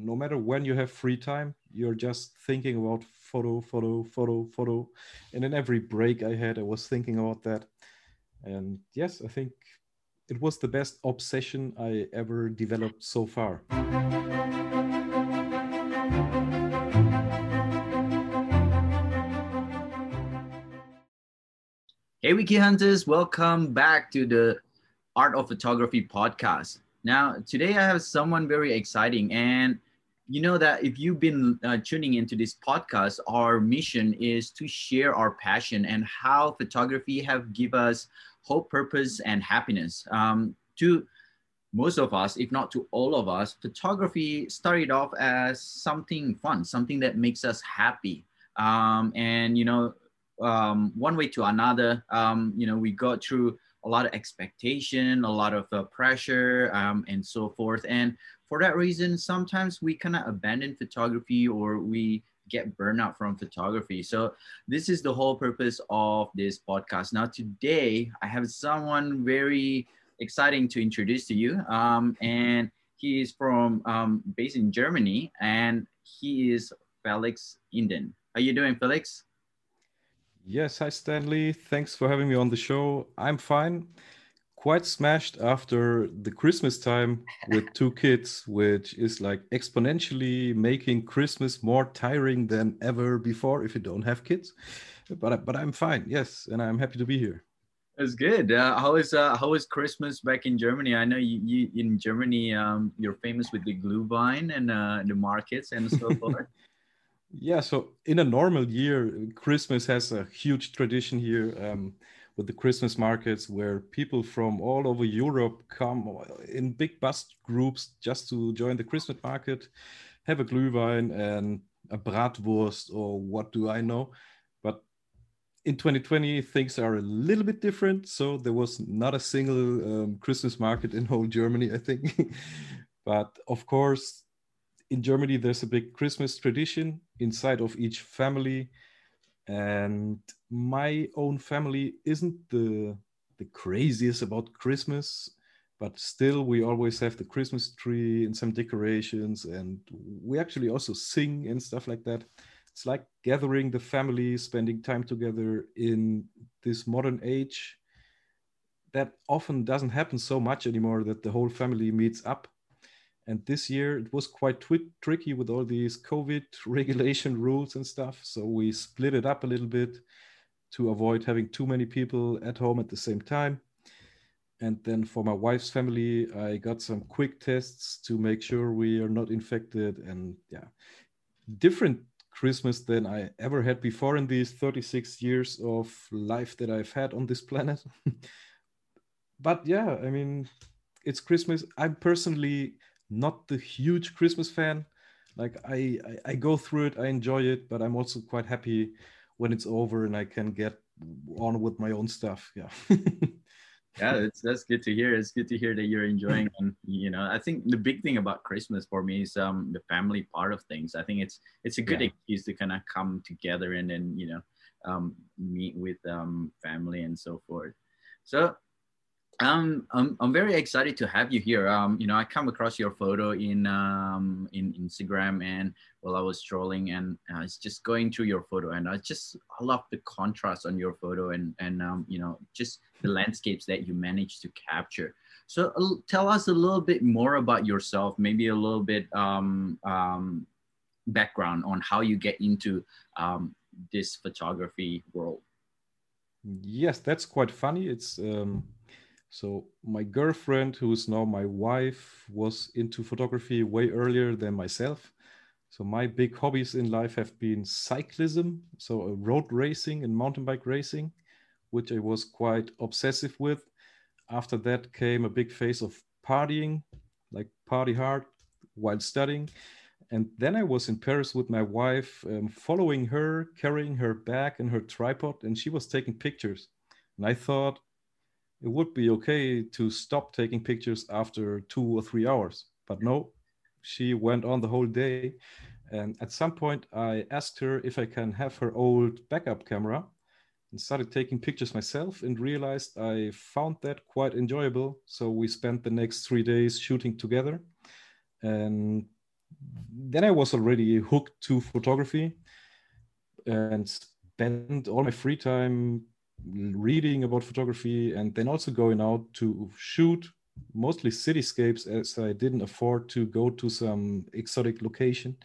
no matter when you have free time, you're just thinking about photo, photo, photo, photo. And in every break I had, I was thinking about that. And yes, I think it was the best obsession I ever developed so far. Hey, Wicked Hunters, welcome back to the Art of Photography podcast. Now, today I have someone very exciting, and you know that if you've been uh, tuning into this podcast, our mission is to share our passion and how photography have give us hope, purpose, and happiness. Um, to most of us, if not to all of us, photography started off as something fun, something that makes us happy. Um, and you know, um, one way to another, um, you know, we got through a lot of expectation, a lot of uh, pressure, um, and so forth. And for that reason, sometimes we kind of abandon photography or we get burnout from photography. So this is the whole purpose of this podcast. Now today I have someone very exciting to introduce to you. Um, and he is from um, based in Germany and he is Felix Inden. How are you doing, Felix? Yes, hi Stanley. Thanks for having me on the show. I'm fine. Quite smashed after the Christmas time with two kids, which is like exponentially making Christmas more tiring than ever before if you don't have kids. But but I'm fine. Yes, and I'm happy to be here. That's good. Uh, how is uh, how is Christmas back in Germany? I know you, you in Germany um, you're famous with the Glühwein and uh, the markets and so forth. Yeah, so in a normal year, Christmas has a huge tradition here um, with the Christmas markets where people from all over Europe come in big bus groups just to join the Christmas market, have a Glühwein and a Bratwurst or what do I know. But in 2020, things are a little bit different. So there was not a single um, Christmas market in whole Germany, I think. but of course, in Germany, there's a big Christmas tradition inside of each family. And my own family isn't the the craziest about Christmas, but still we always have the Christmas tree and some decorations, and we actually also sing and stuff like that. It's like gathering the family, spending time together in this modern age that often doesn't happen so much anymore that the whole family meets up and this year it was quite twi- tricky with all these COVID regulation rules and stuff. So we split it up a little bit to avoid having too many people at home at the same time. And then for my wife's family, I got some quick tests to make sure we are not infected. And yeah, different Christmas than I ever had before in these 36 years of life that I've had on this planet. but yeah, I mean, it's Christmas. I'm personally not the huge Christmas fan. Like I, I, I go through it, I enjoy it, but I'm also quite happy when it's over and I can get on with my own stuff. Yeah. yeah, that's that's good to hear. It's good to hear that you're enjoying. And you know, I think the big thing about Christmas for me is um the family part of things. I think it's it's a good yeah. excuse to kind of come together and then you know um meet with um family and so forth. So um, I'm, I'm very excited to have you here. Um, you know, I come across your photo in um, in Instagram, and while I was strolling, and I was just going through your photo, and I just I love the contrast on your photo, and and um, you know, just the landscapes that you managed to capture. So uh, tell us a little bit more about yourself, maybe a little bit um, um, background on how you get into um, this photography world. Yes, that's quite funny. It's um, so my girlfriend, who is now my wife, was into photography way earlier than myself. So my big hobbies in life have been cyclism, so uh, road racing and mountain bike racing, which I was quite obsessive with. After that came a big phase of partying, like party hard while studying. And then I was in Paris with my wife, um, following her, carrying her bag and her tripod, and she was taking pictures. And I thought, it would be okay to stop taking pictures after two or three hours. But no, she went on the whole day. And at some point, I asked her if I can have her old backup camera and started taking pictures myself and realized I found that quite enjoyable. So we spent the next three days shooting together. And then I was already hooked to photography and spent all my free time reading about photography and then also going out to shoot mostly cityscapes as I didn't afford to go to some exotic location.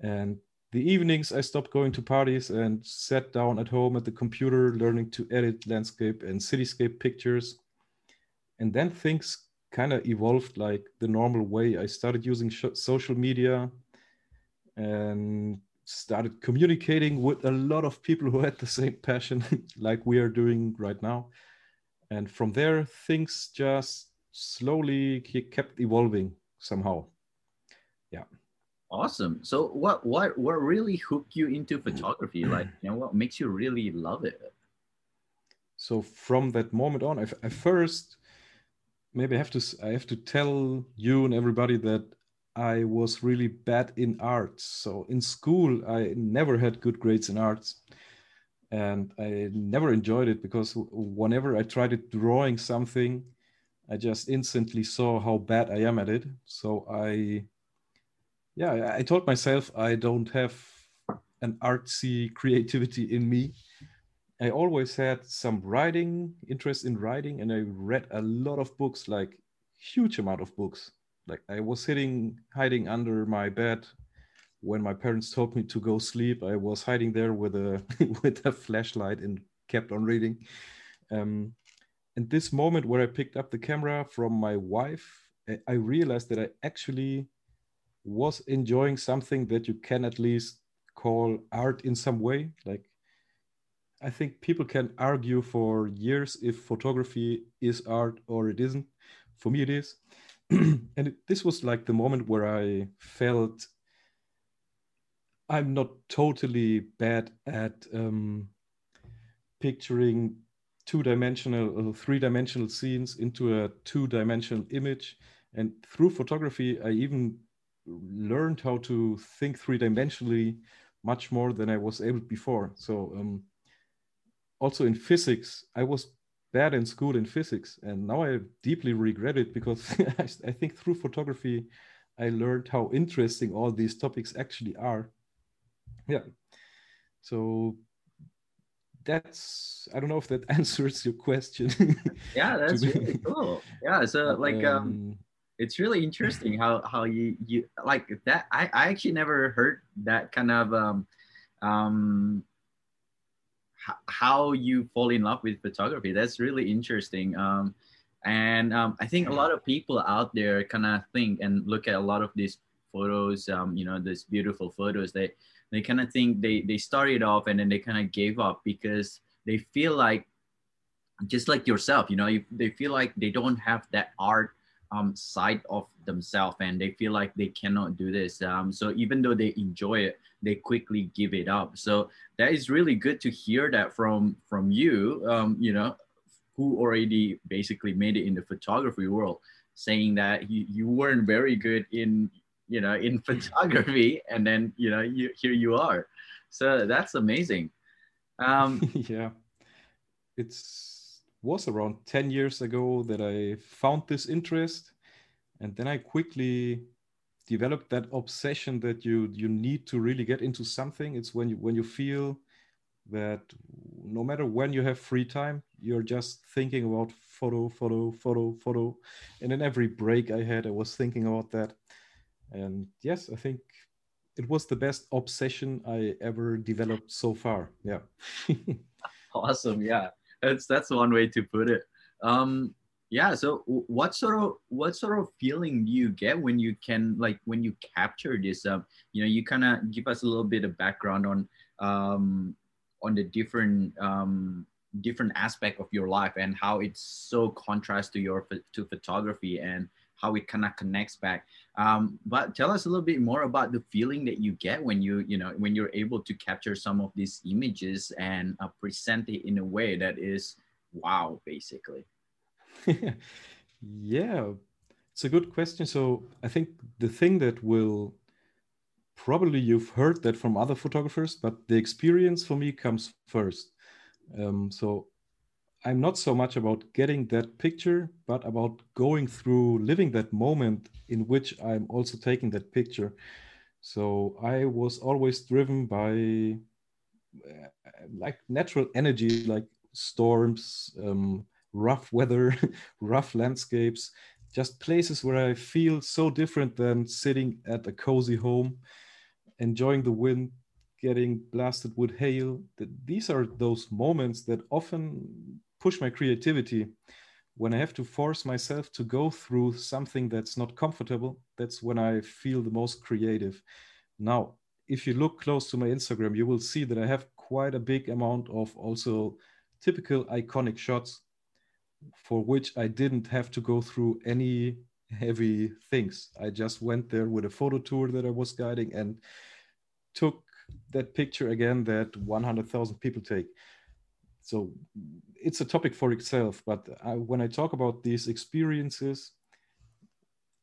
And the evenings I stopped going to parties and sat down at home at the computer learning to edit landscape and cityscape pictures. And then things kind of evolved like the normal way. I started using social media and started communicating with a lot of people who had the same passion like we are doing right now. And from there, things just slowly kept evolving somehow. Yeah. Awesome. So what what what really hooked you into photography? Like, you know, what makes you really love it? So from that moment on, I, I first maybe I have to I have to tell you and everybody that I was really bad in arts. So in school, I never had good grades in arts. And I never enjoyed it because whenever I tried drawing something, I just instantly saw how bad I am at it. So I, yeah, I told myself I don't have an artsy creativity in me. I always had some writing, interest in writing, and I read a lot of books, like huge amount of books. Like I was sitting, hiding under my bed when my parents told me to go sleep. I was hiding there with a with a flashlight and kept on reading. Um, and this moment where I picked up the camera from my wife, I realized that I actually was enjoying something that you can at least call art in some way. Like, I think people can argue for years if photography is art or it isn't. For me, it is. and it, this was like the moment where I felt I'm not totally bad at um, picturing two-dimensional, uh, three-dimensional scenes into a two-dimensional image. And through photography, I even learned how to think three-dimensionally much more than I was able before. So um, also in physics, I was bad in school in physics, and now I deeply regret it because I think through photography, I learned how interesting all these topics actually are. Yeah. So that's I don't know if that answers your question. yeah, that's really cool. Yeah, so like um, um, it's really interesting how how you you like that. I I actually never heard that kind of um um how you fall in love with photography. That's really interesting. Um, and um, I think a lot of people out there kind of think and look at a lot of these photos. Um, you know, these beautiful photos. They they kind of think they they started off and then they kind of gave up because they feel like just like yourself you know they feel like they don't have that art um, side of themselves and they feel like they cannot do this. Um, so even though they enjoy it they quickly give it up. So that is really good to hear that from from you um, you know who already basically made it in the photography world saying that you, you weren't very good in you know in photography and then you know you here you are. So that's amazing. Um yeah. It's was around 10 years ago that i found this interest and then i quickly developed that obsession that you you need to really get into something. It's when you when you feel that no matter when you have free time you're just thinking about photo photo photo photo. And in every break i had i was thinking about that. And yes i think it was the best obsession i ever developed so far. Yeah. Awesome. Yeah that's that's one way to put it. Um yeah so what sort of what sort of feeling do you get when you can like when you capture this um you know you kind of give us a little bit of background on um on the different um different aspect of your life and how it's so contrast to your to photography and how it kind of connects back. Um, but tell us a little bit more about the feeling that you get when you, you know, when you're able to capture some of these images and uh, present it in a way that is wow, basically. yeah, it's a good question. So I think the thing that will probably you've heard that from other photographers, but the experience for me comes first. Um, so I'm not so much about getting that picture, but about going through living that moment in which I'm also taking that picture. So I was always driven by uh, like natural energy, like storms, um, rough weather, rough landscapes, just places where I feel so different than sitting at a cozy home, enjoying the wind, getting blasted with hail. These are those moments that often push my creativity. When I have to force myself to go through something that's not comfortable, that's when I feel the most creative. Now, if you look close to my Instagram, you will see that I have quite a big amount of also typical iconic shots for which I didn't have to go through any heavy things. I just went there with a photo tour that I was guiding and took that picture again that 100,000 people take. So it's a topic for itself. But I, when I talk about these experiences,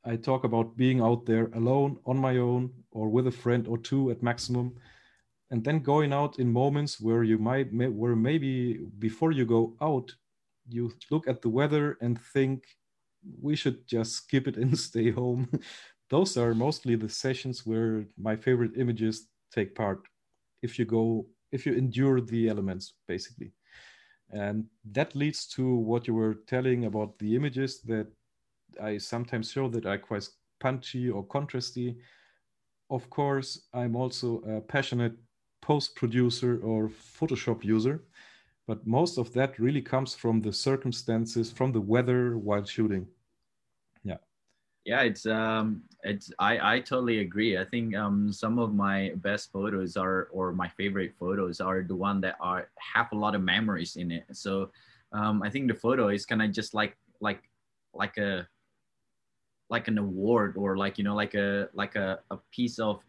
I talk about being out there alone, on my own, or with a friend or two at maximum, and then going out in moments where you might, where maybe before you go out, you look at the weather and think we should just skip it and stay home. Those are mostly the sessions where my favorite images take part. If you go, if you endure the elements, basically. And that leads to what you were telling about the images that I sometimes show that are quite punchy or contrasty. Of course, I'm also a passionate post producer or Photoshop user but most of that really comes from the circumstances from the weather while shooting yeah it's um it's i i totally agree. I think um some of my best photos are or my favorite photos are the one that are have a lot of memories in it. So um i think the photo is kind of just like like like a like an award or like you know like a like a, a piece of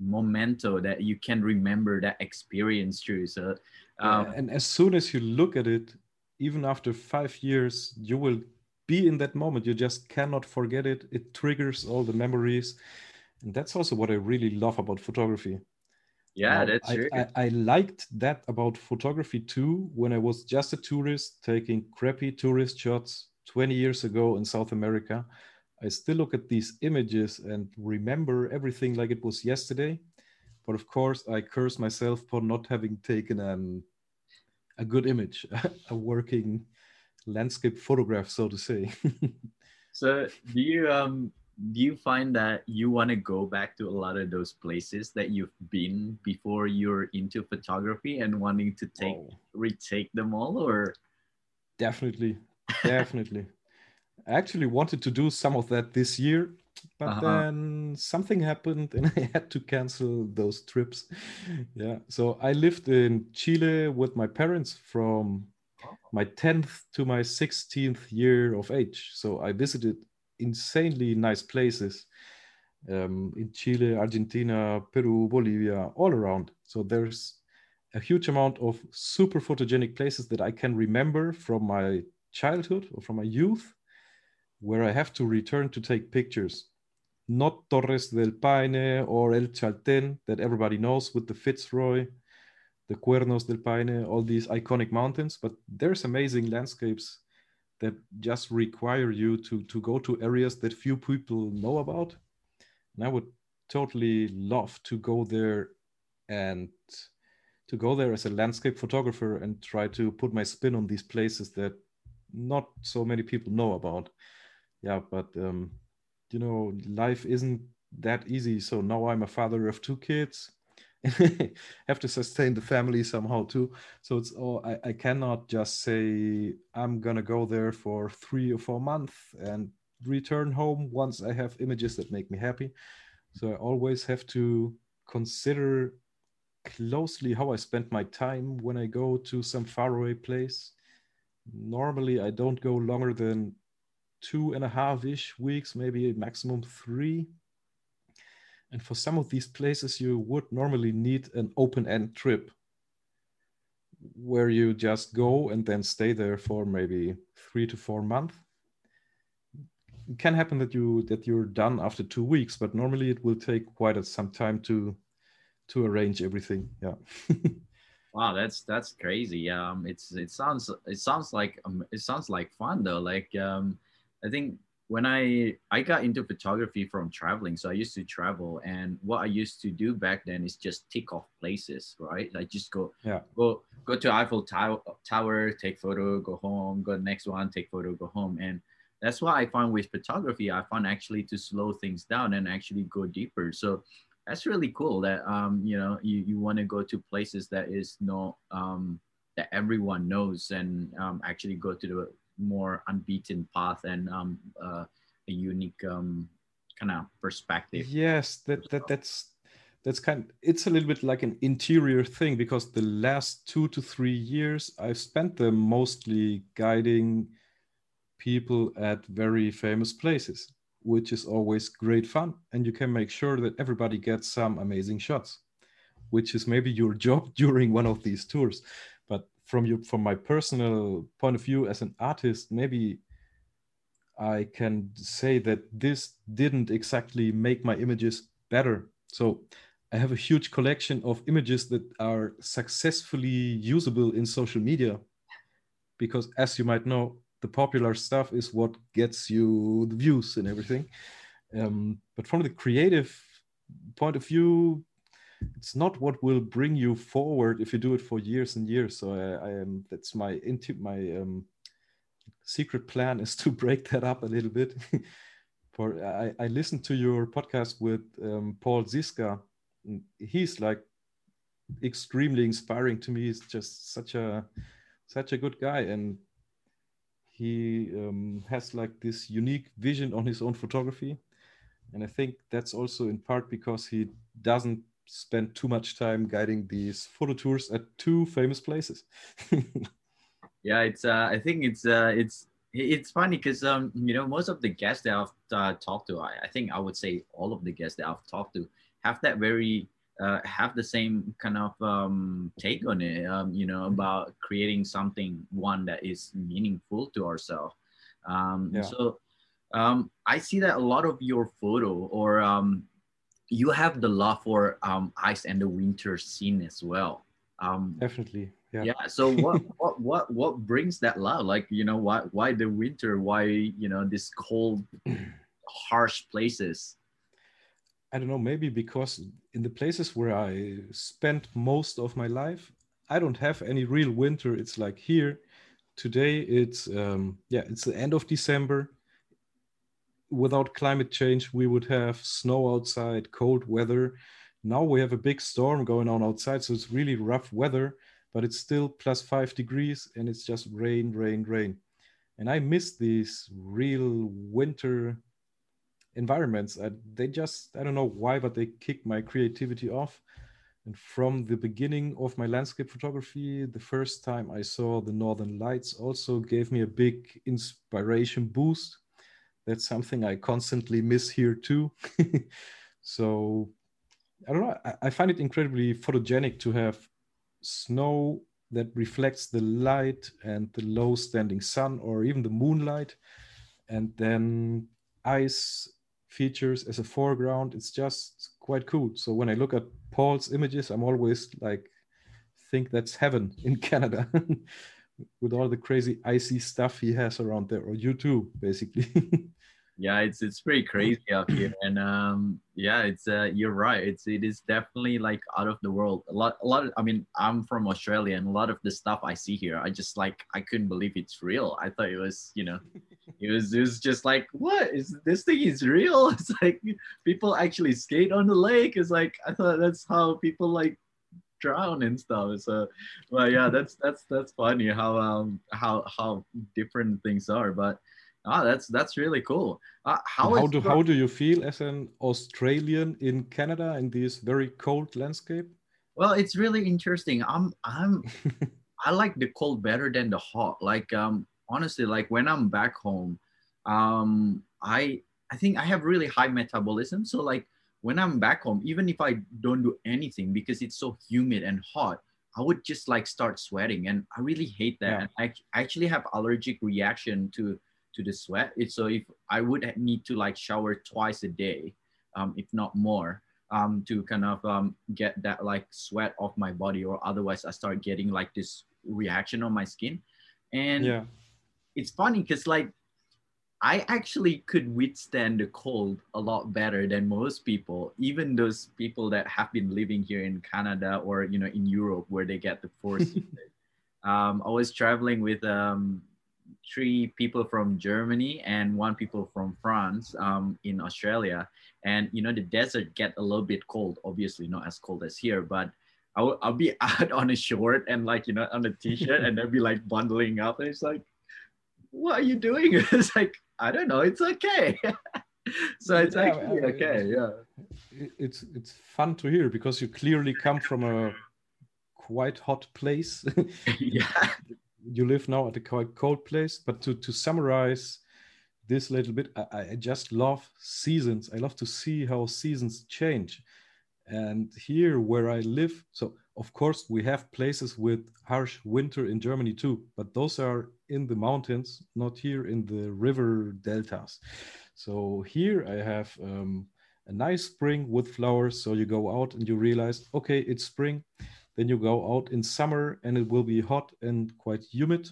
memento that you can remember that experience through. So um, yeah, and as soon as you look at it, even after five years, you will be in that moment. You just cannot forget it. It triggers all the memories. And that's also what I really love about photography. Yeah, that's I, true. I, I, liked that about photography too when I was just a tourist taking crappy tourist shots 20 years ago in South America. I still look at these images and remember everything like it was yesterday. But of course, I curse myself for not having taken an, a good image, a working landscape photograph, so to say. so, do you um do you find that you want to go back to a lot of those places that you've been before you're into photography and wanting to take oh. retake them all, or? Definitely, definitely. I actually wanted to do some of that this year but uh-huh. then something happened and I had to cancel those trips. Yeah. So I lived in Chile with my parents from my 10th to my 16th year of age. So I visited insanely nice places um, in Chile, Argentina, Peru, Bolivia, all around. So there's a huge amount of super photogenic places that I can remember from my childhood or from my youth where I have to return to take pictures. Not Torres del Paine or El Chaltén that everybody knows with the Fitzroy, the Cuernos del Paine, all these iconic mountains, but there's amazing landscapes that just require you to, to go to areas that few people know about. And I would totally love to go there and to go there as a landscape photographer and try to put my spin on these places that not so many people know about yeah, but um, you know, life isn't that easy. So now I'm a father of two kids. have to sustain the family somehow too. So it's all I, I cannot just say I'm gonna go there for three or four months and return home once I have images that make me happy. So I always have to consider closely how I spend my time when I go to some faraway place. Normally, I don't go longer than two and a half ish weeks, maybe a maximum three. And for some of these places, you would normally need an open end trip where you just go and then stay there for maybe three to four months. It can happen that you that you're done after two weeks, but normally it will take quite some time to to arrange everything. Yeah. wow, that's that's crazy. Um, it's it sounds it sounds like um, it sounds like fun though. Like um, I think when I I got into photography from traveling, so I used to travel, and what I used to do back then is just tick off places, right? I just go yeah go go to Eiffel Tower, tower take photo, go home, go next one, take photo, go home, and that's why I find with photography, I find actually to slow things down and actually go deeper. So that's really cool that um you know you you want to go to places that is not um that everyone knows and um, actually go to the more unbeaten path and um, uh, a unique um, kind of perspective. Yes, that, that that's that's kind. Of, it's a little bit like an interior thing because the last two to three years I've spent them mostly guiding people at very famous places, which is always great fun, and you can make sure that everybody gets some amazing shots, which is maybe your job during one of these tours from you from my personal point of view as an artist maybe i can say that this didn't exactly make my images better. So i have a huge collection of images that are successfully usable in social media because as you might know the popular stuff is what gets you the views and everything. Um, but from the creative point of view it's not what will bring you forward if you do it for years and years. So I, I am that's my into my um, secret plan is to break that up a little bit. for I, I listened to your podcast with um, Paul Zizka. He's like extremely inspiring to me. He's just such a such a good guy and he um, has like this unique vision on his own photography and i think that's also in part because he doesn't spend too much time guiding these photo tours at two famous places. yeah, it's. Uh, I think it's. Uh, it's. It's funny because um, you know, most of the guests that I've uh, talked to, I, I think I would say all of the guests that I've talked to have that very uh, have the same kind of um, take on it, um, you know, about creating something one that is meaningful to ourselves. Um, yeah. So um, I see that a lot of your photo or um, you have the love for um, ice and the winter scene as well. Um, Definitely. Yeah. yeah. So what, what, what, what brings that love? Like, you know, why, why the winter? Why, you know, this cold, harsh places? I don't know, maybe because in the places where I spent most of my life, I don't have any real winter. It's like here today, it's, um, yeah, it's the end of December without climate change, we would have snow outside, cold weather. Now we have a big storm going on outside, so it's really rough weather, but it's still plus five degrees and it's just rain, rain, rain. And I miss these real winter environments. I, they just, I don't know why, but they kick my creativity off. And from the beginning of my landscape photography, the first time I saw the Northern Lights also gave me a big inspiration boost that's something I constantly miss here too. so I don't know. I, I, find it incredibly photogenic to have snow that reflects the light and the low standing sun or even the moonlight, and then ice features as a foreground. It's just quite cool. So when I look at Paul's images, I'm always like, think that's heaven in Canada. with all the crazy icy stuff he has around there, or you too, basically. Yeah it's it's pretty crazy out here and um yeah it's uh you're right. It's it is definitely like out of the world. A lot a lot of, i mean i'm from australia and a lot of the stuff i see here i just like i couldn't believe it's real. I thought it was you know it was it was just like what? Is this thing is real? It's like people actually skate on the lake. It's like i thought that's how people like drown and stuff. So well yeah that's that's that's funny how um how how different things are. But Ah, that's that's really cool. Uh, how how do how do you feel as an Australian in Canada in this very cold landscape? Well, it's really interesting. I'm I'm I like the cold better than the hot. Like um honestly, like when I'm back home, um I I think I have really high metabolism. So like when I'm back home, even if I don't do anything because it's so humid and hot, I would just like start sweating, and I really hate that. Yeah. I actually have allergic reaction to to the sweat. So if I would need to like shower twice a day, um, if not more, um, to kind of um, get that like sweat off my body, or otherwise I start getting like this reaction on my skin. And yeah, it's funny because like I actually could withstand the cold a lot better than most people, even those people that have been living here in Canada or you know in Europe where they get the four seasons. um, I was traveling with um, three people from Germany and one people from France um, in Australia, and you know the desert get a little bit cold. Obviously, not as cold as here, but I'll, I'll be out on a short and like you know on a t-shirt and they'll be like bundling up and it's like what are you doing it's like I don't know. It's okay. so it's yeah, actually okay. Yeah. It's it's fun to hear because you clearly come from a quite hot place. yeah. You live now at a quite cold place, but to to summarize this little bit, I, I just love seasons. I love to see how seasons change. And here where I live, so of course we have places with harsh winter in Germany too, but those are in the mountains, not here in the river deltas. So here I have um, a nice spring with flowers. So you go out and you realize, okay, it's spring. Then you go out in summer and it will be hot and quite humid.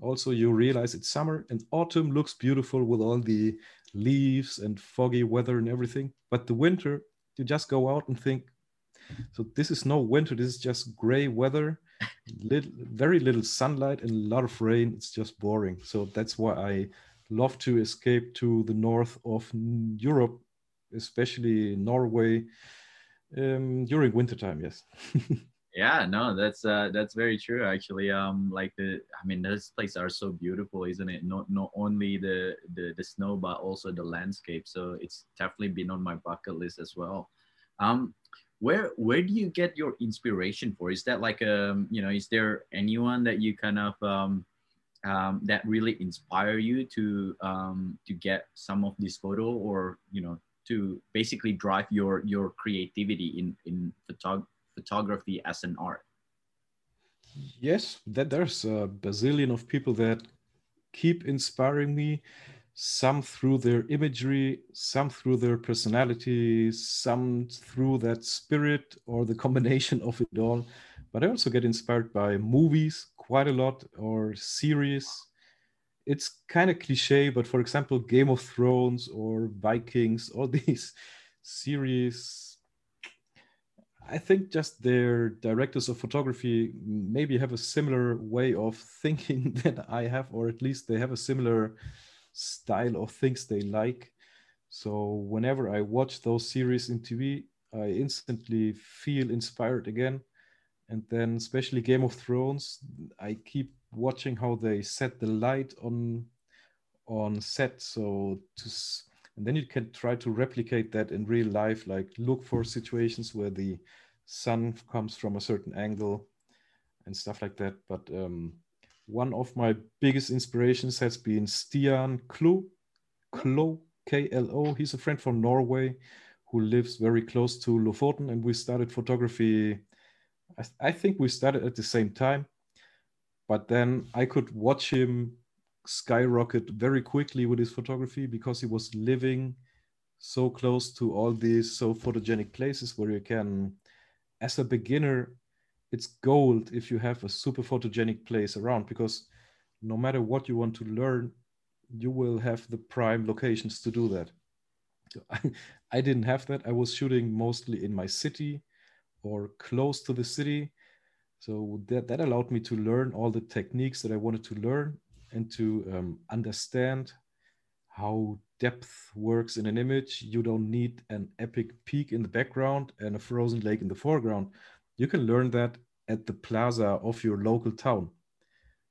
Also, you realize it's summer and autumn looks beautiful with all the leaves and foggy weather and everything. But the winter, you just go out and think, so this is no winter, this is just gray weather little, very little sunlight and a lot of rain. It's just boring. So that's why I love to escape to the north of Europe, especially Norway, um, during wintertime. Yes. yeah, no, that's uh, that's very true. Actually, um, like the, I mean, those places are so beautiful, isn't it? Not not only the the the snow, but also the landscape. So it's definitely been on my bucket list as well. Um, where where do you get your inspiration for is that like um you know is there anyone that you kind of um, um that really inspire you to um to get some of this photo or you know to basically drive your your creativity in in photog- photography as an art yes that there's a bazillion of people that keep inspiring me some through their imagery, some through their personality, some through that spirit or the combination of it all. But I also get inspired by movies quite a lot or series. It's kind of cliche, but for example, Game of Thrones or Vikings, all these series. I think just their directors of photography maybe have a similar way of thinking that I have, or at least they have a similar style of things they like. So whenever I watch those series in TV, I instantly feel inspired again. And then, especially Game of Thrones, I keep watching how they set the light on on set. So to and then you can try to replicate that in real life, like look for situations where the sun comes from a certain angle and stuff like that. But um, one of my biggest inspirations has been Stian Klo, Klo, K-L-O. He's a friend from Norway who lives very close to Lofoten, and we started photography. I, I think we started at the same time, but then I could watch him skyrocket very quickly with his photography because he was living so close to all these so photogenic places where you can, as a beginner, it's gold if you have a super photogenic place around because no matter what you want to learn, you will have the prime locations to do that. I, I didn't have that. I was shooting mostly in my city or close to the city. So that, that allowed me to learn all the techniques that I wanted to learn and to um, understand how depth works in an image. You don't need an epic peak in the background and a frozen lake in the foreground you can learn that at the plaza of your local town.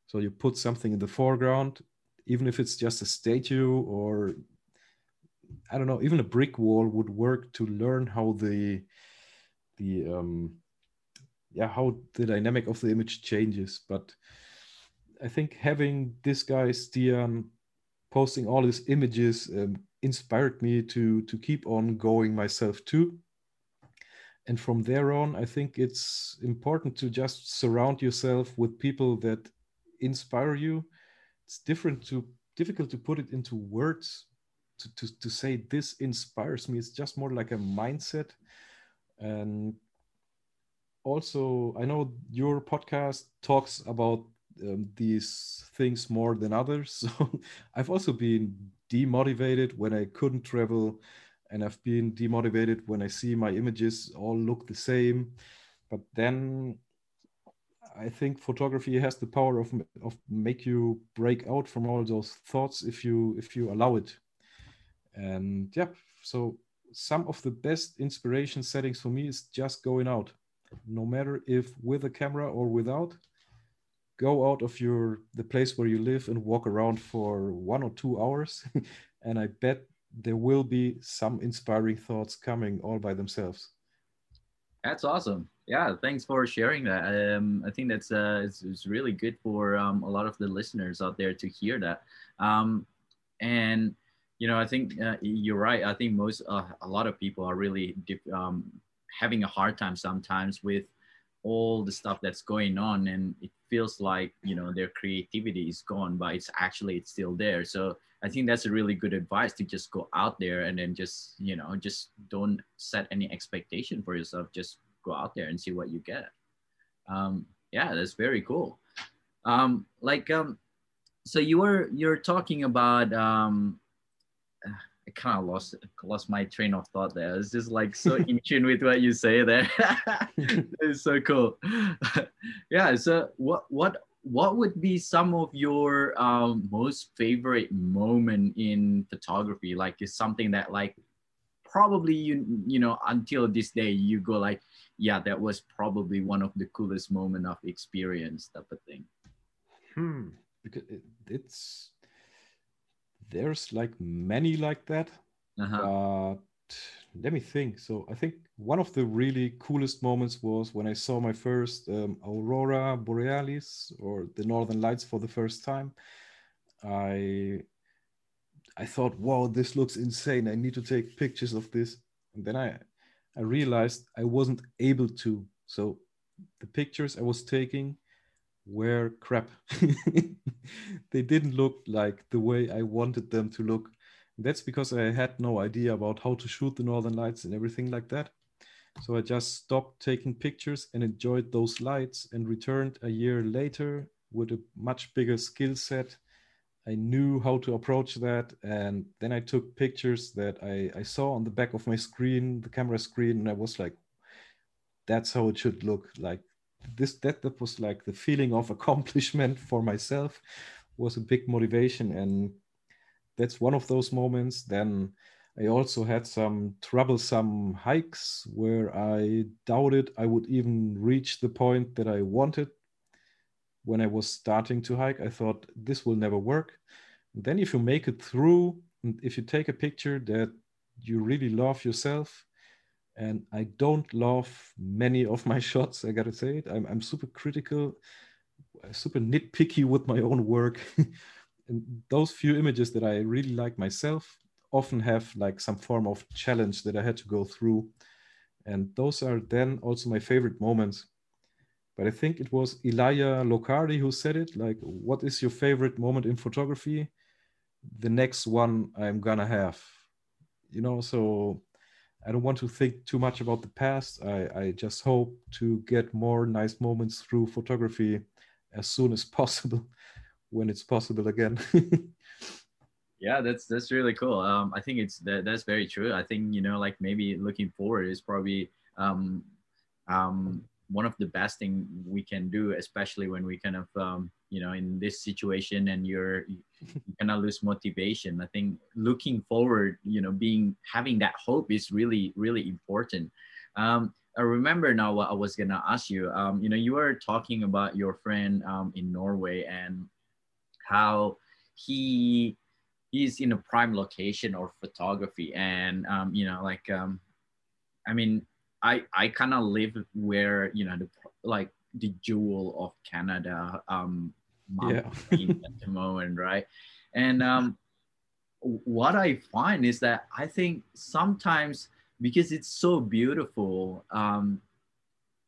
So you put something in the foreground, even if it's just a statue or I don't know, even a brick wall would work to learn how the the um, yeah how the dynamic of the image changes. But I think having this guy Stian posting all these images um, inspired me to to keep on going myself too. And from there on i think it's important to just surround yourself with people that inspire you. It's different to difficult to put it into words. To, to, to say this inspires me it's just more like a mindset. And also i know your podcast talks about um, these things more than others so i've also been demotivated when I couldn't travel, and I've been demotivated when I see my images all look the same. But then I think photography has the power of of make you break out from all those thoughts if you if you allow it. And yeah, so some of the best inspiration settings for me is just going out, no matter if with a camera or without. Go out of your the place where you live and walk around for one or two hours, and I bet there will be some inspiring thoughts coming all by themselves. That's awesome. Yeah, thanks for sharing that. Um, I think that's uh, it's, it's really good for um, a lot of the listeners out there to hear that. Um, and you know, I think uh, you're right. I think most uh, a lot of people are really um, having a hard time sometimes with all the stuff that's going on, and it feels like you know their creativity is gone, but it's actually it's still there. So I think that's a really good advice to just go out there and then just you know just don't set any expectation for yourself. Just go out there and see what you get. Um, yeah, that's very cool. Um, like um, so you were you're talking about um, I kind of lost lost my train of thought there. It's just like so in tune with what you say there. it's so cool. yeah. So what what what would be some of your um, most favorite moment in photography? Like, is something that like probably you you know until this day you go like, yeah, that was probably one of the coolest moment of experience type of thing. Hmm. Because it, it's there's like many like that. Uh-huh. But let me think. So I think one of the really coolest moments was when I saw my first um, aurora borealis or the northern lights for the first time. I I thought, wow, this looks insane. I need to take pictures of this. And then I I realized I wasn't able to. So the pictures I was taking were crap. they didn't look like the way I wanted them to look. That's because I had no idea about how to shoot the northern lights and everything like that. So I just stopped taking pictures and enjoyed those lights and returned a year later with a much bigger skill set. I knew how to approach that. And then I took pictures that I, I saw on the back of my screen, the camera screen, and I was like, that's how it should look like this that that was like the feeling of accomplishment for myself was a big motivation. And that's one of those moments. Then i also had some troublesome hikes where i doubted i would even reach the point that i wanted. When i was starting to hike i thought this will never work. And then if you make it through and if you take a picture that you really love yourself and I don't love many of my shots. I gotta say it. I'm, I'm super critical, super nitpicky with my own work. and those few images that I really like myself often have like some form of challenge that I had to go through. And those are then also my favorite moments. But I think it was Elia Locardi who said it like, what is your favorite moment in photography? The next one I'm gonna have. You know, so I don't want to think too much about the past. I, I just hope to get more nice moments through photography as soon as possible when it's possible again. yeah, that's that's really cool. Um, I think it's that that's very true. I think you know, like maybe looking forward is probably um, um, one of the best thing we can do, especially when we kind of um, you know in this situation and you're you kind of lose motivation. I think looking forward, you know, being having that hope is really really important. Um, I remember now what I was gonna ask you. Um, you know, you were talking about your friend um, in Norway and how he he's in a prime location or photography and um, you know like um, i mean I I kind of live where you know the like the jewel of Canada um yeah. at the moment, right? And um, what I find is that I think sometimes because it's so beautiful, um,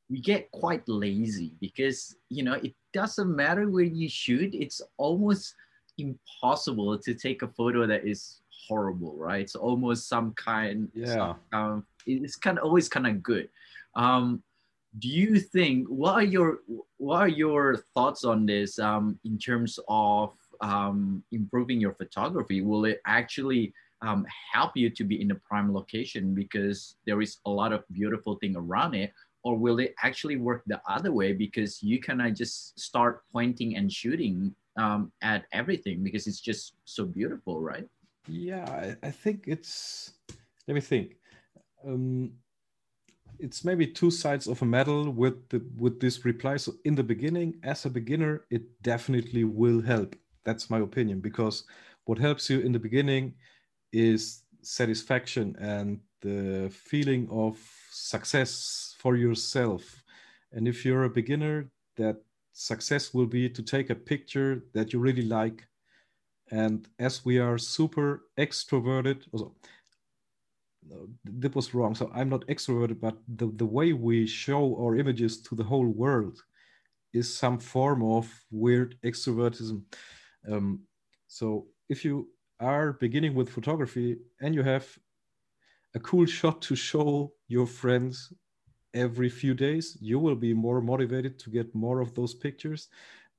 we get quite lazy because you know it doesn't matter where you shoot; it's almost impossible to take a photo that is horrible, right? It's almost some kind, yeah. Some, it's kind of always kind of good. Um, do you think what are your what are your thoughts on this um, in terms of um, improving your photography? Will it actually um, help you to be in a prime location because there is a lot of beautiful thing around it? Or will it actually work the other way because you kind of just start pointing and shooting um, at everything because it's just so beautiful, right? Yeah, I, I think it's, let me think. Um, it's maybe two sides of a medal with the with this reply. So in the beginning, as a beginner, it definitely will help. That's my opinion because what helps you in the beginning is satisfaction and the feeling of success for yourself. And if you're a beginner, that success will be to take a picture that you really like. And as we are super extroverted, that was wrong. So I'm not extroverted, but the, the way we show our images to the whole world is some form of weird extrovertism. Um, so if you are beginning with photography and you have a cool shot to show your friends every few days, you will be more motivated to get more of those pictures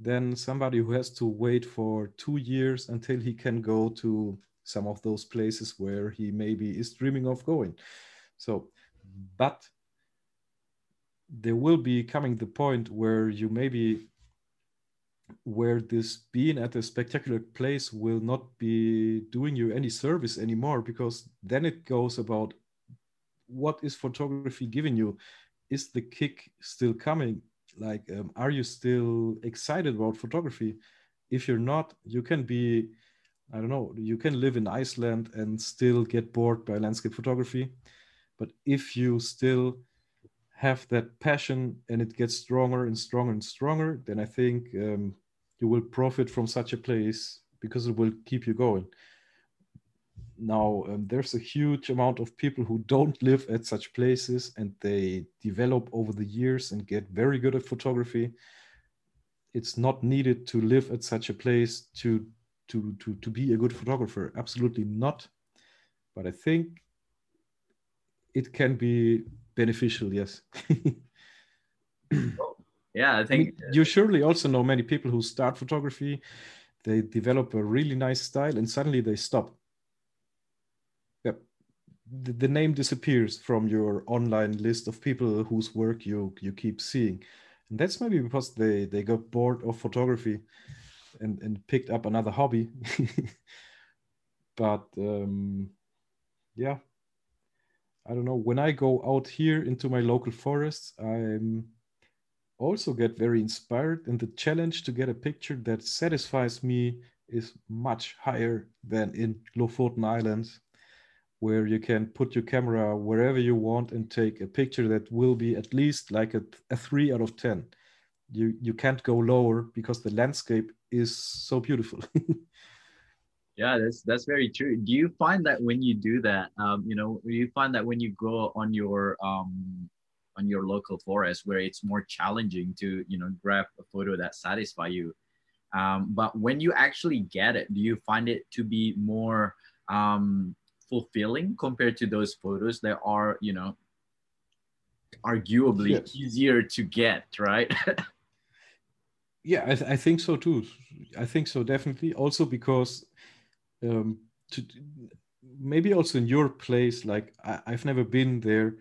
than somebody who has to wait for two years until he can go to some of those places where he maybe is dreaming of going. So, but there will be coming the point where you maybe where this being at a spectacular place will not be doing you any service anymore because then it goes about what is photography giving you? Is the kick still coming? Like um, are you still excited about photography? If you're not you can be I don't know, you can live in Iceland and still get bored by landscape photography. But if you still have that passion and it gets stronger and stronger and stronger, then I think um, you will profit from such a place because it will keep you going. Now, um, there's a huge amount of people who don't live at such places and they develop over the years and get very good at photography. It's not needed to live at such a place to to to to be a good photographer? Absolutely not. But i think it can be beneficial yes. Yeah i think you surely also know many people who start photography. They develop a really nice style and suddenly they stop. Yep. The, the name disappears from your online list of people whose work you you keep seeing. And that's maybe because they they got bored of photography and, and picked up another hobby. but um, yeah, I don't know. When I go out here into my local forests, I also get very inspired, and the challenge to get a picture that satisfies me is much higher than in Lofoten Islands, where you can put your camera wherever you want and take a picture that will be at least like a, a three out of 10 you you can't go lower because the landscape is so beautiful. Yeah that's that's very true. Do you find that when you do that um, you know do you find that when you go on your um, on your local forest where it's more challenging to you know grab a photo that satisfy you um, but when you actually get it do you find it to be more um, fulfilling compared to those photos that are you know arguably yes. easier to get right yeah I, th- I, think so too. I think so definitely. Also because um to maybe also in your place like I, i've never been there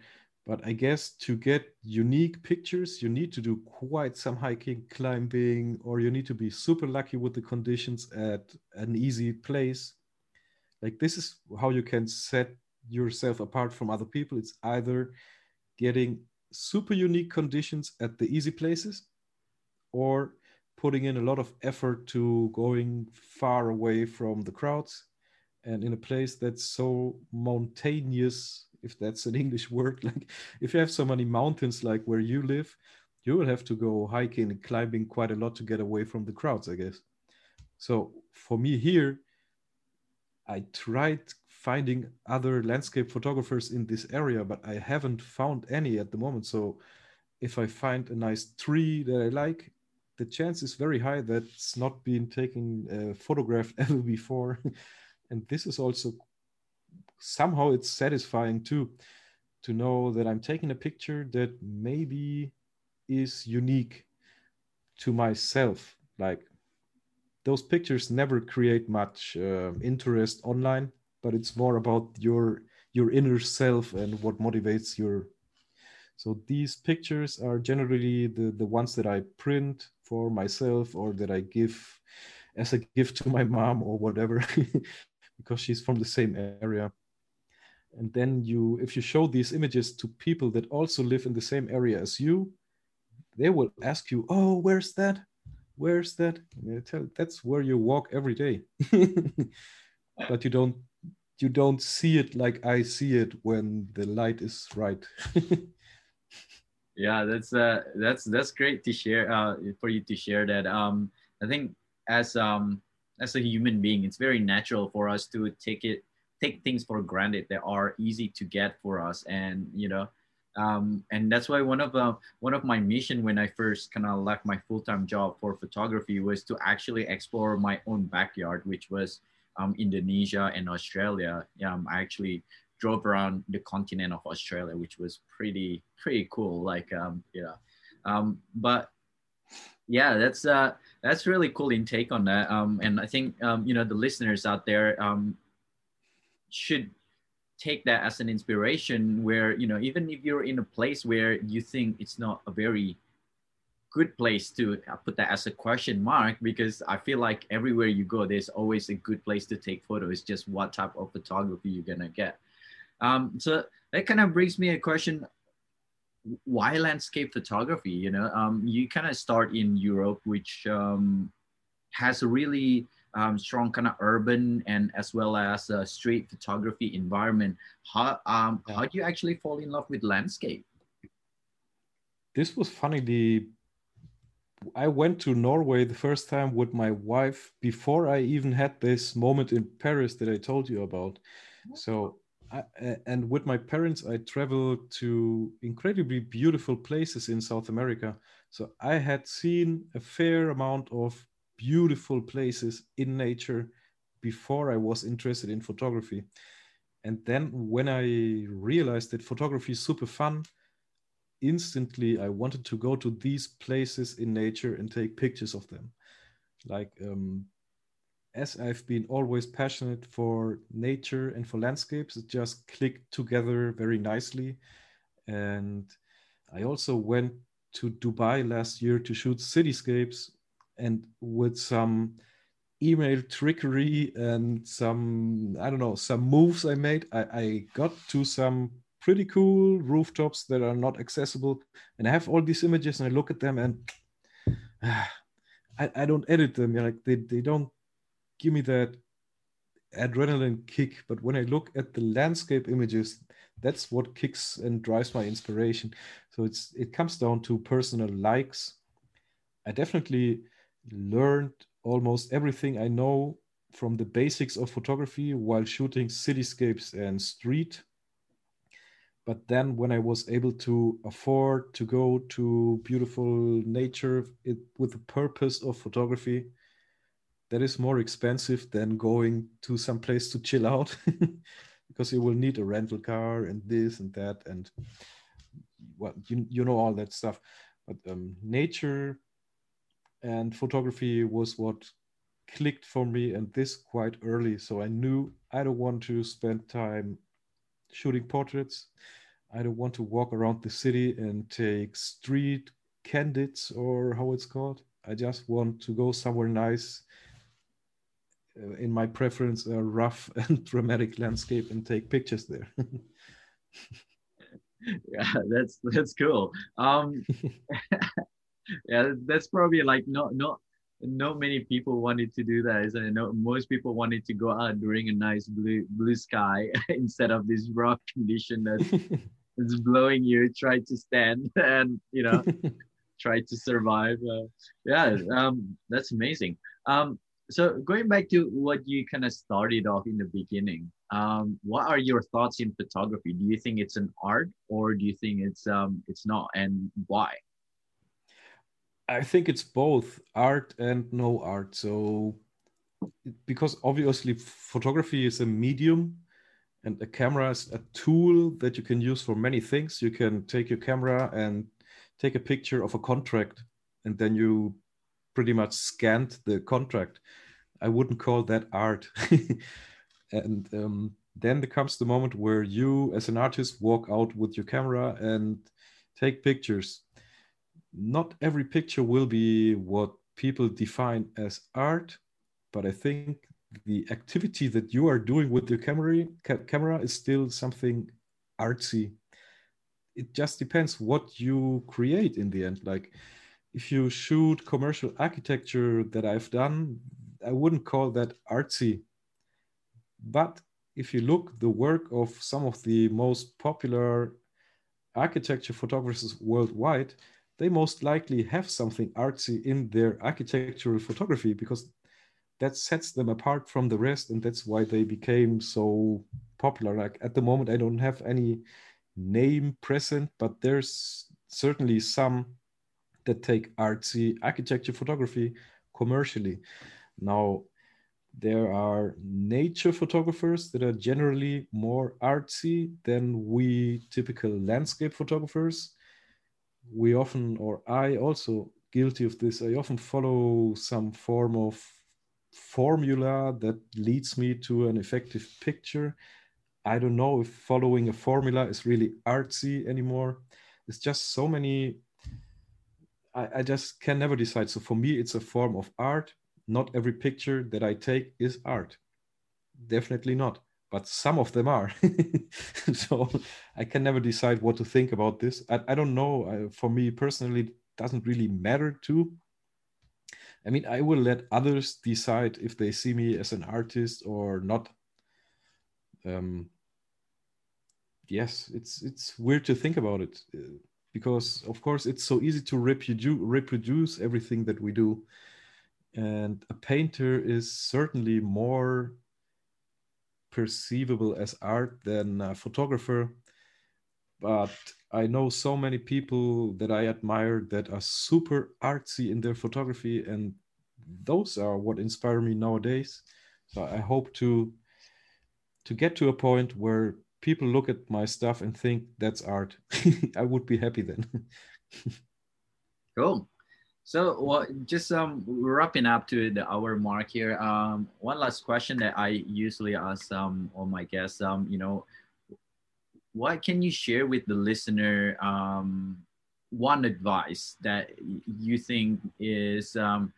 but i guess to get unique pictures you need to do quite some hiking climbing or you need to be super lucky with the conditions at an easy place. Like this is how you can set yourself apart from other people. It's either getting super unique conditions at the easy places or putting in a lot of effort to going far away from the crowds and in a place that's so mountainous if that's an english word like if you have so many mountains like where you live you will have to go hiking and climbing quite a lot to get away from the crowds i guess. So for me here i tried finding other landscape photographers in this area but i haven't found any at the moment. So if i find a nice tree that i like the chance is very high that it's not been taken uh, photographed ever before and this is also somehow it's satisfying too to know that i'm taking a picture that maybe is unique to myself like those pictures never create much uh, interest online, but it's more about your your inner self and what motivates your. So these pictures are generally the the ones that I print for myself or that I give as a gift to my mom or whatever, because she's from the same area. And then you, if you show these images to people that also live in the same area as you, they will ask you, "Oh, where's that? Where's that?" Tell, that's where you walk every day, but you don't you don't see it like I see it when the light is right. yeah, that's uh, that's that's great to share uh, for you to share that. Um, I think as um, as a human being, it's very natural for us to take it take things for granted that are easy to get for us, and you know um, and that's why one of uh, one of my mission when I first kind of left my full time job for photography was to actually explore my own backyard, which was um, Indonesia and Australia. Um, I actually drove around the continent of Australia, which was pretty pretty cool. Like um, um, but yeah, that's uh, that's really cool intake on that. Um, and I think um, you know the listeners out there um, should take that as an inspiration where you know even if you're in a place where you think it's not a very good place to put that as a question mark because I feel like everywhere you go, there's always a good place to take photos. Just what type of photography you're gonna get. Um, so that kind of brings me a question: Why landscape photography? You know, um, you kind of start in Europe, which um, has a really um, strong kind of urban and as well as a street photography environment. How um, how do you actually fall in love with landscape? This was funny. The I went to Norway the first time with my wife before I even had this moment in Paris that I told you about. So, I, and with my parents, I traveled to incredibly beautiful places in South America. So I had seen a fair amount of beautiful places in nature before I was interested in photography. And then when I realized that photography is super fun, instantly I wanted to go to these places in nature and take pictures of them. Like um, as I've been always passionate for nature and for landscapes, it just clicked together very nicely. And I also went to Dubai last year to shoot cityscapes and with some email trickery and some i don't know some moves i made I, I, got to some pretty cool rooftops that are not accessible and i have all these images and i look at them and uh, I, I don't edit them You're like they, they don't give me that adrenaline kick but when i look at the landscape images that's what kicks and drives my inspiration so it's it comes down to personal likes i definitely learned almost everything I know from the basics of photography while shooting cityscapes and street. But then, when I was able to afford to go to beautiful nature it, with the purpose of photography, that is more expensive than going to some place to chill out because you will need a rental car and this and that and well you, you know all that stuff. But um, nature and photography was what clicked for me and this quite early. So i knew i don't want to spend time shooting portraits. I don't want to walk around the city and take street candids or how it's called. I just want to go somewhere nice in my preference a rough and dramatic landscape and take pictures there yeah that's that's cool um yeah, that's probably like not not not many people wanted to do that. Isn't it? No, most people wanted to go out during a nice blue blue sky instead of this rough condition that is blowing you. Try to stand and you know try to survive. Uh, yeah, um, that's amazing. Um, so going back to what you kind of started off in the beginning, um, what are your thoughts in photography? Do you think it's an art or do you think it's um, it's not, and why? I think it's both art and no art. So, because obviously photography is a medium and a camera is a tool that you can use for many things. You can take your camera and take a picture of a contract, and then you pretty much scanned the contract. I wouldn't call that art. and um, then there comes the moment where you, as an artist, walk out with your camera and take pictures. Not every picture will be what people define as art, but I think the activity that you are doing with your camera ca- camera is still something artsy. It just depends what you create in the end. Like if you shoot commercial architecture that I've done, I wouldn't call that artsy. But if you look the work of some of the most popular architecture photographers worldwide, they most likely have something artsy in their architectural photography because that sets them apart from the rest and that's why they became so popular like at the moment i don't have any name present but there's certainly some that take artsy architecture photography commercially now there are nature photographers that are generally more artsy than we typical landscape photographers we often or i also guilty of this i often follow some form of formula that leads me to an effective picture. I don't know if following a formula is really artsy anymore. It's just so many. I, I just can never decide. So for me, it's a form of art. Not every picture that I take is art. Definitely not. But some of them are. so I can never decide what to think about this. I, I don't know. I, for me personally, it doesn't really matter too I mean, I will let others decide if they see me as an artist or not. Um, yes, it's it's weird to think about it uh, because, of course, it's so easy to reproduce everything that we do, and a painter is certainly more perceivable as art than a photographer. But I know so many people that I admire that are super artsy in their photography, and those are what inspire me nowadays. So I hope to to get to a point where people look at my stuff and think that's art. I would be happy then. cool. So, well, just um, wrapping up to the hour mark here. Um, one last question that I usually ask um, all my guests. Um, you know, what can you share with the listener um, one advice that you think is um,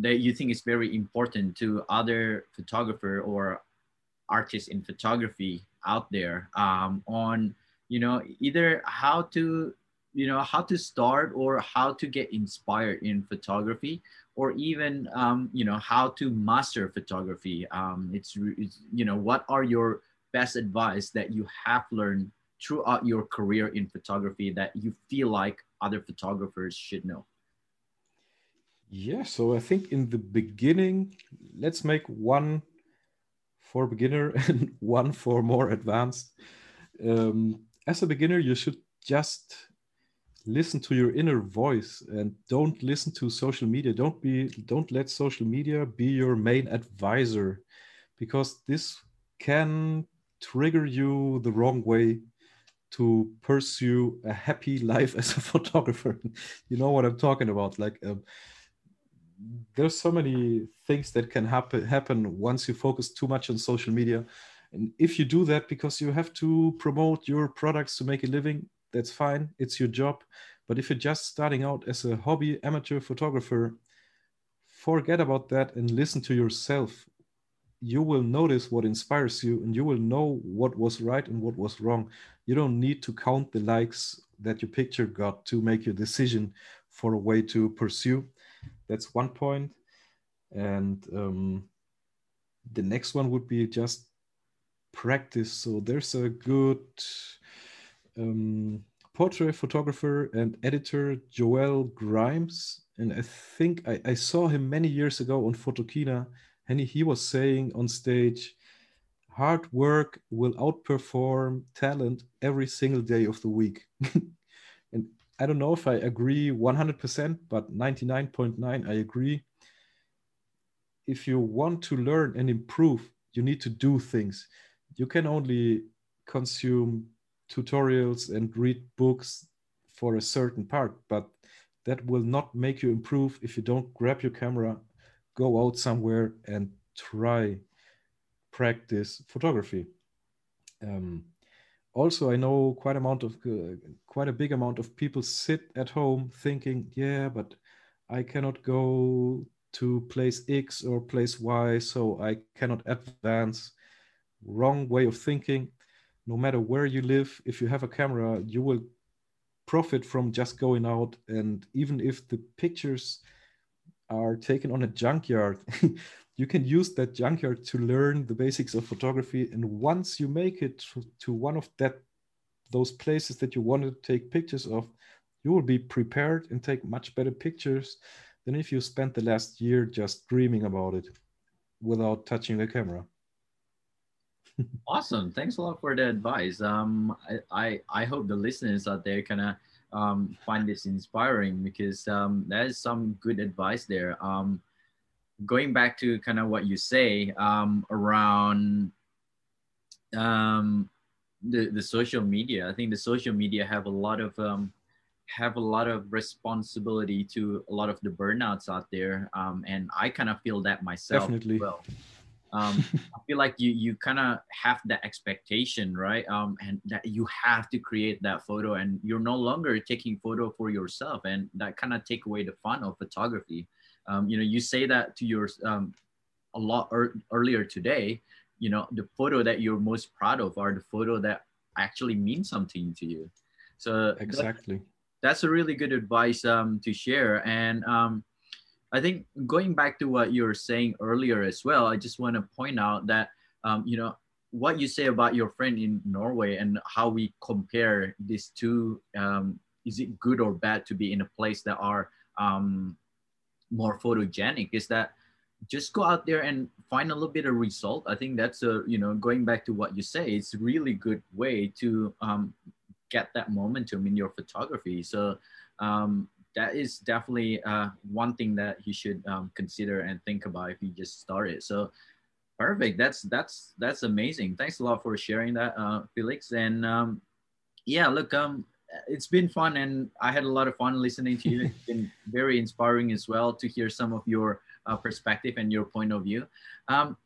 that you think is very important to other photographer or artists in photography out there um, on you know either how to you know how to start or how to get inspired in photography or even um, you know how to master photography um, it's, it's you know what are your best advice that you have learned throughout your career in photography that you feel like other photographers should know? Yeah, so I think in the beginning, let's make one for beginner and one for more advanced. Um, as a beginner, you should just listen to your inner voice and don't listen to social media. Don't be don't let social media be your main advisor because this can trigger you the wrong way to pursue a happy life as a photographer. you know what I'm talking about? Like, um, there's so many things that can happen happen once you focus too much on social media. And if you do that because you have to promote your products to make a living, that's fine. It's your job. But if you're just starting out as a hobby amateur photographer, forget about that and listen to yourself you will notice what inspires you and you will know what was right and what was wrong. You don't need to count the likes that your picture got to make your decision for a way to pursue. That's one point. And um, the next one would be just practice. So there's a good um, portrait photographer and editor, Joel Grimes. And I think I, I saw him many years ago on Photokina and he was saying on stage, hard work will outperform talent every single day of the week. I don't know if I agree 100%, but 99.9 I agree. If you want to learn and improve, you need to do things. You can only consume tutorials and read books for a certain part, but that will not make you improve if you don't grab your camera, go out somewhere and try practice photography. Um, also, I know quite amount of uh, quite a big amount of people sit at home thinking, yeah, but I cannot go to place X or place Y, so I cannot advance. Wrong way of thinking. No matter where you live, if you have a camera, you will profit from just going out. And even if the pictures are taken on a junkyard, you can use that junkyard to learn the basics of photography. And once you make it to one of that those places that you want to take pictures of, you will be prepared and take much better pictures than if you spent the last year just dreaming about it without touching the camera. awesome. Thanks a lot for the advice. Um, I, I, I hope the listeners out there kind of um, find this inspiring because um, there's some good advice there. Um, going back to kind of what you say um, around um, the, the social media, I think the social media have a lot of um, have a lot of responsibility to a lot of the burnouts out there um, and i kind of feel that myself definitely. well. Um, i feel like you you kind of have that expectation right um, and that you have to create that photo and you're no longer taking photo for yourself and that kind of take away the fun of photography um, you know you say that to your um, a lot er- earlier today you know the photo that you're most proud of are the photo that actually mean something to you so exactly that's a really good advice um, to share. And um, I think going back to what you were saying earlier as well, I just want to point out that, um, you know, what you say about your friend in Norway and how we compare these two, um, is it good or bad to be in a place that are um, more photogenic is that just go out there and find a little bit of result. I think that's a, you know, going back to what you say, it's a really good way to um, get that momentum in your photography. So um, that is definitely uh, one thing that you should um, consider and think about if you just started. So perfect. That's that's that's amazing. Thanks a lot for sharing that, uh, Felix. And um, yeah, look, um, it's been fun, and I had a lot of fun listening to you. It's been very inspiring as well to hear some of your uh, perspective and your point of view. Um,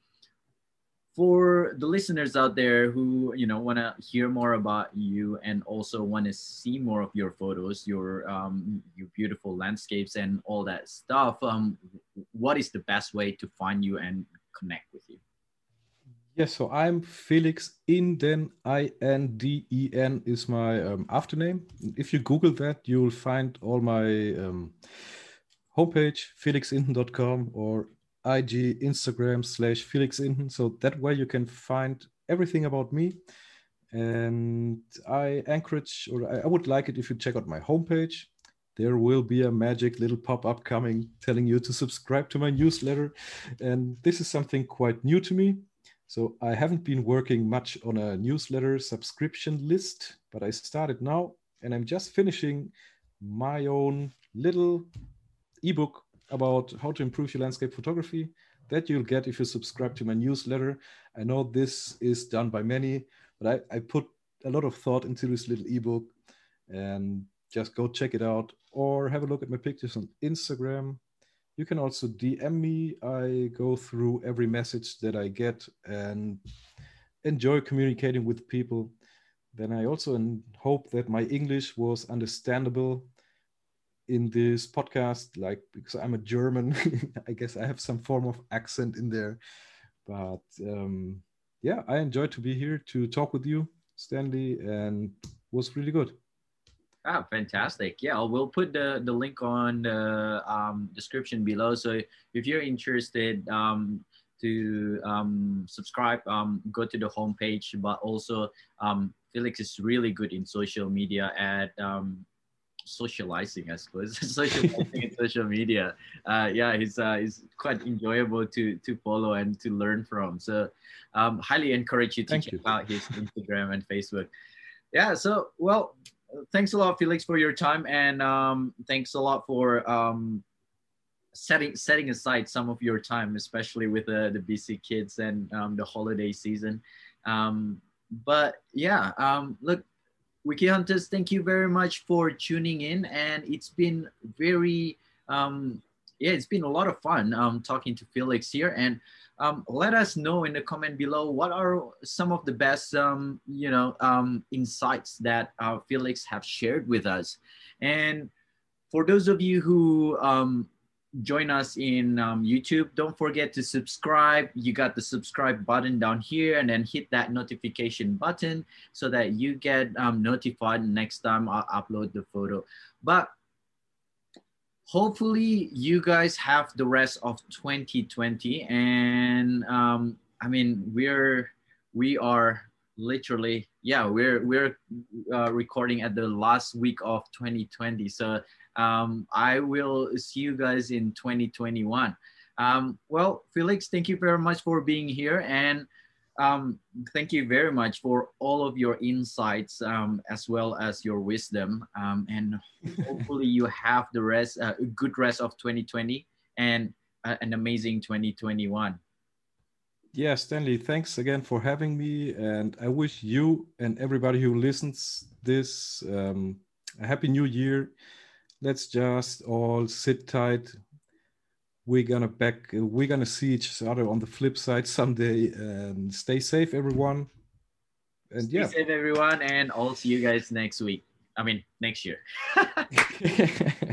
for the listeners out there who you know want to hear more about you and also want to see more of your photos your um, your beautiful landscapes and all that stuff um, what is the best way to find you and connect with you yes so i'm felix inden i-n-d-e-n is my um, after if you google that you'll find all my um, homepage felixinden.com or IG, Instagram slash Felix Inden. So that way you can find everything about me. And I encourage, or I would like it if you check out my homepage. There will be a magic little pop up coming telling you to subscribe to my newsletter. And this is something quite new to me. So I haven't been working much on a newsletter subscription list, but I started now and I'm just finishing my own little ebook about how to improve your landscape photography that you'll get if you subscribe to my newsletter. I know this is done by many, but I, I put a lot of thought into this little ebook and just go check it out or have a look at my pictures on Instagram. You can also DM me. I go through every message that I get and enjoy communicating with people. Then I also hope that my English was understandable in this podcast, like because I'm a German, I guess I have some form of accent in there. But um, yeah, I enjoyed to be here to talk with you, Stanley, and was really good. Ah, fantastic. Yeah, we'll put the, the link on the um, description below. So if you're interested um, to um, subscribe, um, go to the homepage. But also, um, Felix is really good in social media at um, socializing, I suppose, socializing in social media. Uh, yeah, he's uh, he's quite enjoyable to to follow and to learn from. So, um, highly encourage you to Thank check you. out his Instagram and Facebook. Yeah. So, well, thanks a lot, Felix, for your time, and um, thanks a lot for um, setting setting aside some of your time, especially with the the busy kids and um, the holiday season. Um, but yeah, um, look, Wicked Hunters, thank you very much for tuning in. And it's been very, um, yeah, it's been a lot of fun um, talking to Felix here. And um, let us know in the comment below what are some of the best, um, you know, um, insights that uh, Felix have shared with us. And for those of you who um, join us in um, YouTube. Don't forget to subscribe. You got the subscribe button down here and then hit that notification button so that you get um, notified next time I upload the photo. But hopefully you guys have the rest of 2020 and um, I mean, we're, we are literally, yeah, we're, we're uh, recording at the last week of 2020. So um, I will see you guys in 2021. Um, well, Felix, thank you very much for being here. And um, thank you very much for all of your insights um, as well as your wisdom. Um, and hopefully you have the rest, uh, a good rest of 2020 and uh, an amazing 2021. Yeah, Stanley, thanks again for having me. And I wish you and everybody who listens this um, a happy new year let's just all sit tight. We're gonna back. We're gonna see each other on the flip side someday. And stay safe, everyone. And stay yeah, safe, everyone, and I'll see you guys next week. I mean, next year.